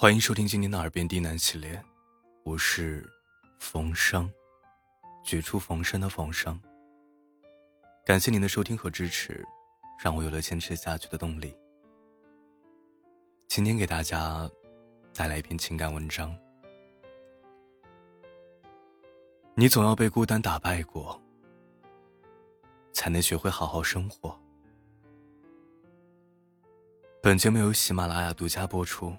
欢迎收听今天的耳边低喃系列，我是冯生，绝处逢生的冯生。感谢您的收听和支持，让我有了坚持下去的动力。今天给大家带来一篇情感文章。你总要被孤单打败过，才能学会好好生活。本节目由喜马拉雅独家播出。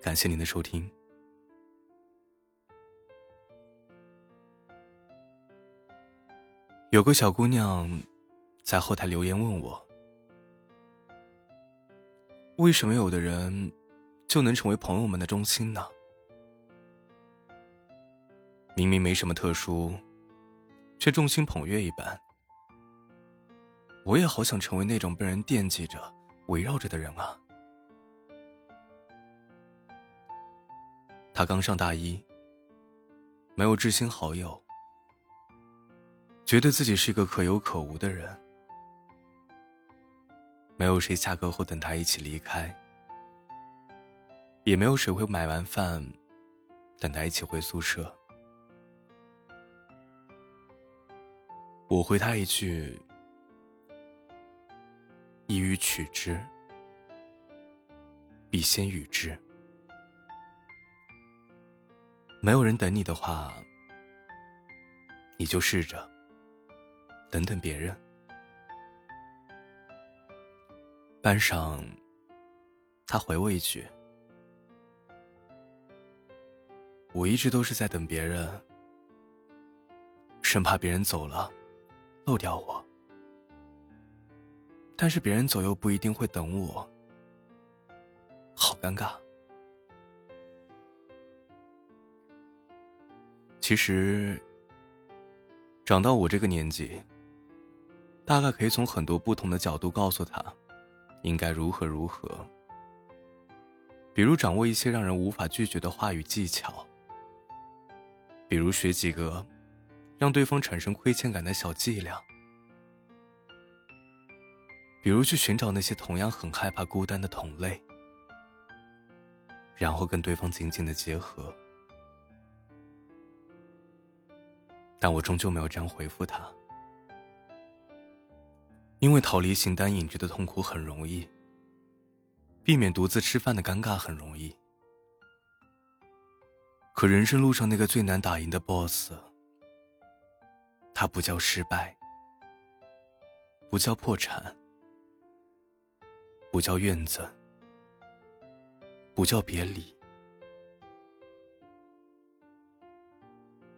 感谢您的收听。有个小姑娘在后台留言问我：“为什么有的人就能成为朋友们的中心呢？明明没什么特殊，却众星捧月一般。我也好想成为那种被人惦记着、围绕着的人啊！”他刚上大一，没有知心好友，觉得自己是一个可有可无的人，没有谁下课后等他一起离开，也没有谁会买完饭等他一起回宿舍。我回他一句：“一予取之，必先予之。”没有人等你的话，你就试着等等别人。班上，他回我一句：“我一直都是在等别人，生怕别人走了，漏掉我。但是别人走又不一定会等我，好尴尬。”其实，长到我这个年纪，大概可以从很多不同的角度告诉他，应该如何如何。比如掌握一些让人无法拒绝的话语技巧，比如学几个让对方产生亏欠感的小伎俩，比如去寻找那些同样很害怕孤单的同类，然后跟对方紧紧的结合。但我终究没有这样回复他，因为逃离形单影只的痛苦很容易，避免独自吃饭的尴尬很容易，可人生路上那个最难打赢的 BOSS，他不叫失败，不叫破产，不叫怨子，不叫别离。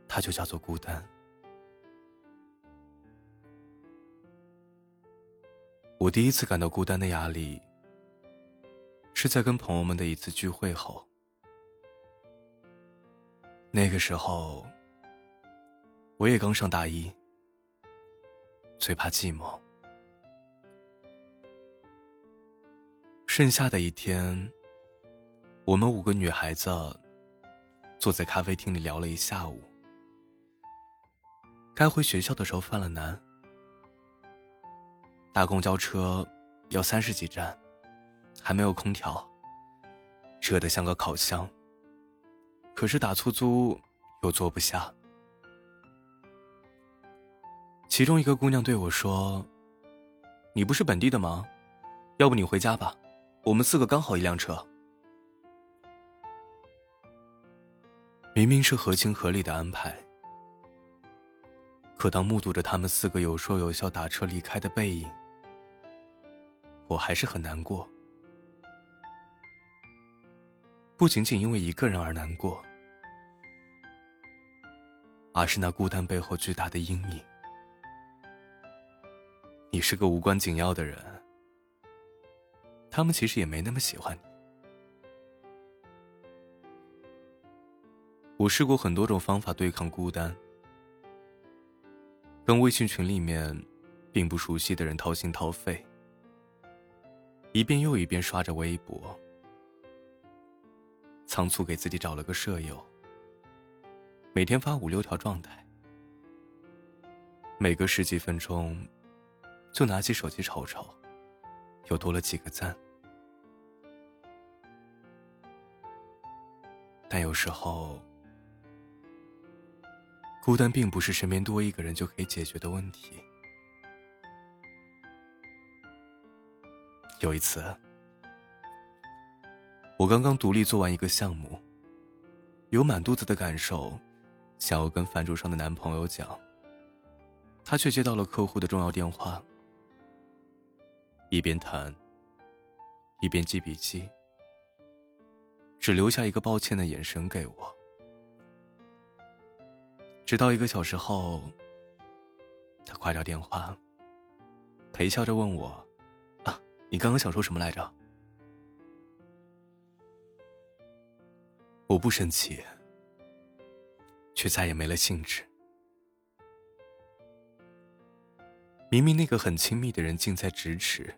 它就叫做孤单。我第一次感到孤单的压力，是在跟朋友们的一次聚会后。那个时候，我也刚上大一，最怕寂寞。剩下的一天，我们五个女孩子坐在咖啡厅里聊了一下午。该回学校的时候犯了难，搭公交车要三十几站，还没有空调，热得像个烤箱。可是打出租又坐不下。其中一个姑娘对我说：“你不是本地的吗？要不你回家吧，我们四个刚好一辆车。”明明是合情合理的安排。可当目睹着他们四个有说有笑打车离开的背影，我还是很难过。不仅仅因为一个人而难过，而是那孤单背后巨大的阴影。你是个无关紧要的人，他们其实也没那么喜欢你。我试过很多种方法对抗孤单。跟微信群里面并不熟悉的人掏心掏肺，一遍又一遍刷着微博，仓促给自己找了个舍友，每天发五六条状态，每隔十几分钟就拿起手机瞅瞅，又多了几个赞。但有时候，孤单并不是身边多一个人就可以解决的问题。有一次，我刚刚独立做完一个项目，有满肚子的感受，想要跟饭桌上的男朋友讲，他却接到了客户的重要电话，一边谈，一边记笔记，只留下一个抱歉的眼神给我。直到一个小时后，他挂掉电话，陪笑着问我。啊你刚刚想说什么来着？我不生气，却再也没了兴致。明明那个很亲密的人近在咫尺，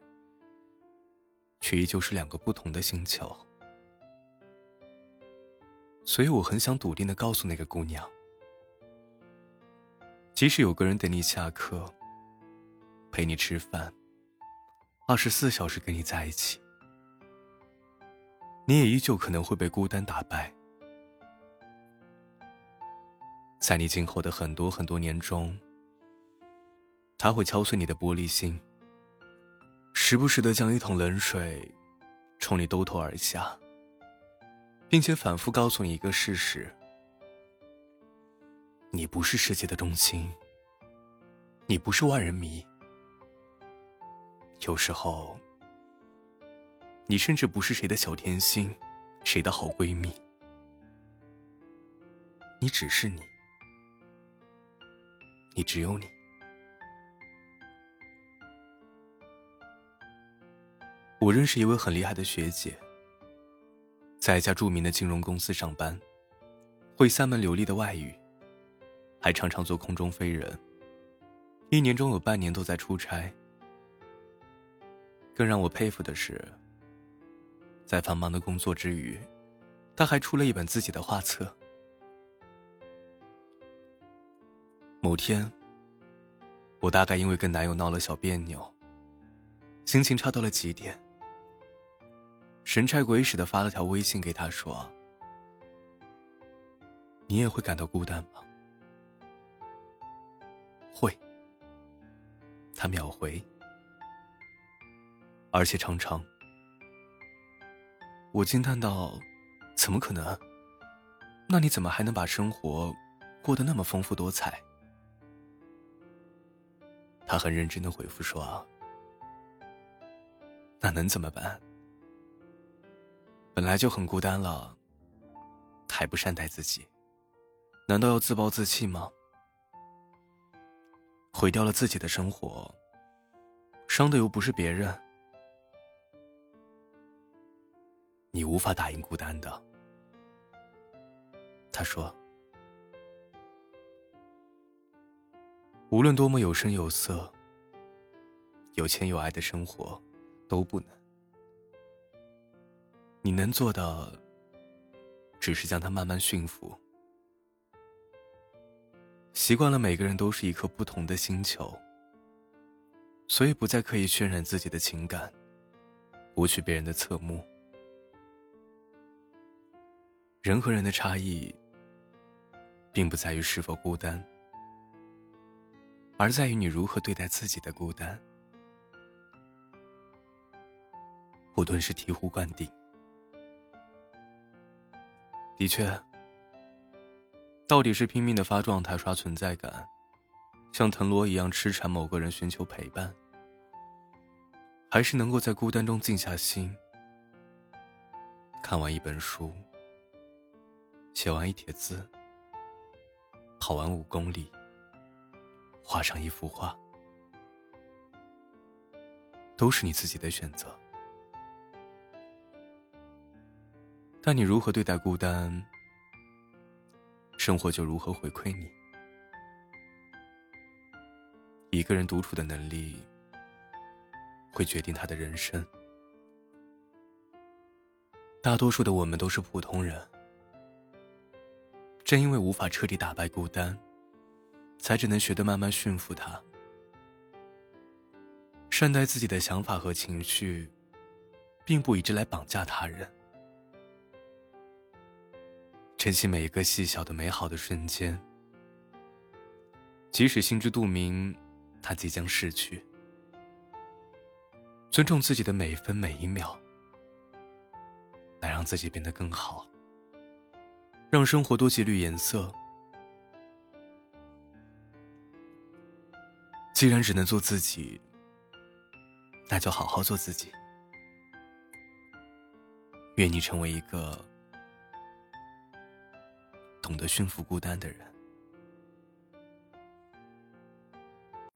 却依旧是两个不同的星球。所以我很想笃定的告诉那个姑娘，即使有个人等你下课，陪你吃饭。二十四小时跟你在一起，你也依旧可能会被孤单打败。在你今后的很多很多年中，他会敲碎你的玻璃心，时不时的将一桶冷水冲你兜头而下，并且反复告诉你一个事实：你不是世界的中心，你不是万人迷。有时候，你甚至不是谁的小甜心，谁的好闺蜜，你只是你，你只有你。我认识一位很厉害的学姐，在一家著名的金融公司上班，会三门流利的外语，还常常做空中飞人，一年中有半年都在出差。更让我佩服的是，在繁忙的工作之余，他还出了一本自己的画册。某天，我大概因为跟男友闹了小别扭，心情差到了极点，神差鬼使的发了条微信给他说：“你也会感到孤单吗？”他秒回。而且常常，我惊叹道：“怎么可能？那你怎么还能把生活过得那么丰富多彩？”他很认真的回复说：“那能怎么办？本来就很孤单了，还不善待自己，难道要自暴自弃吗？毁掉了自己的生活，伤的又不是别人。”你无法打赢孤单的，他说。无论多么有声有色、有钱有爱的生活，都不能。你能做的，只是将它慢慢驯服。习惯了每个人都是一颗不同的星球，所以不再刻意渲染自己的情感，不去别人的侧目。人和人的差异，并不在于是否孤单，而在于你如何对待自己的孤单。不顿时醍醐灌顶。的确，到底是拼命的发状态刷存在感，像藤萝一样痴缠某个人寻求陪伴，还是能够在孤单中静下心，看完一本书。写完一帖字，跑完五公里，画上一幅画，都是你自己的选择。但你如何对待孤单，生活就如何回馈你。一个人独处的能力，会决定他的人生。大多数的我们都是普通人。正因为无法彻底打败孤单，才只能学得慢慢驯服它，善待自己的想法和情绪，并不以之来绑架他人。珍惜每一个细小的美好的瞬间，即使心知肚明，它即将逝去。尊重自己的每一分每一秒，来让自己变得更好，让生活多几缕颜色。既然只能做自己，那就好好做自己。愿你成为一个懂得驯服孤单的人。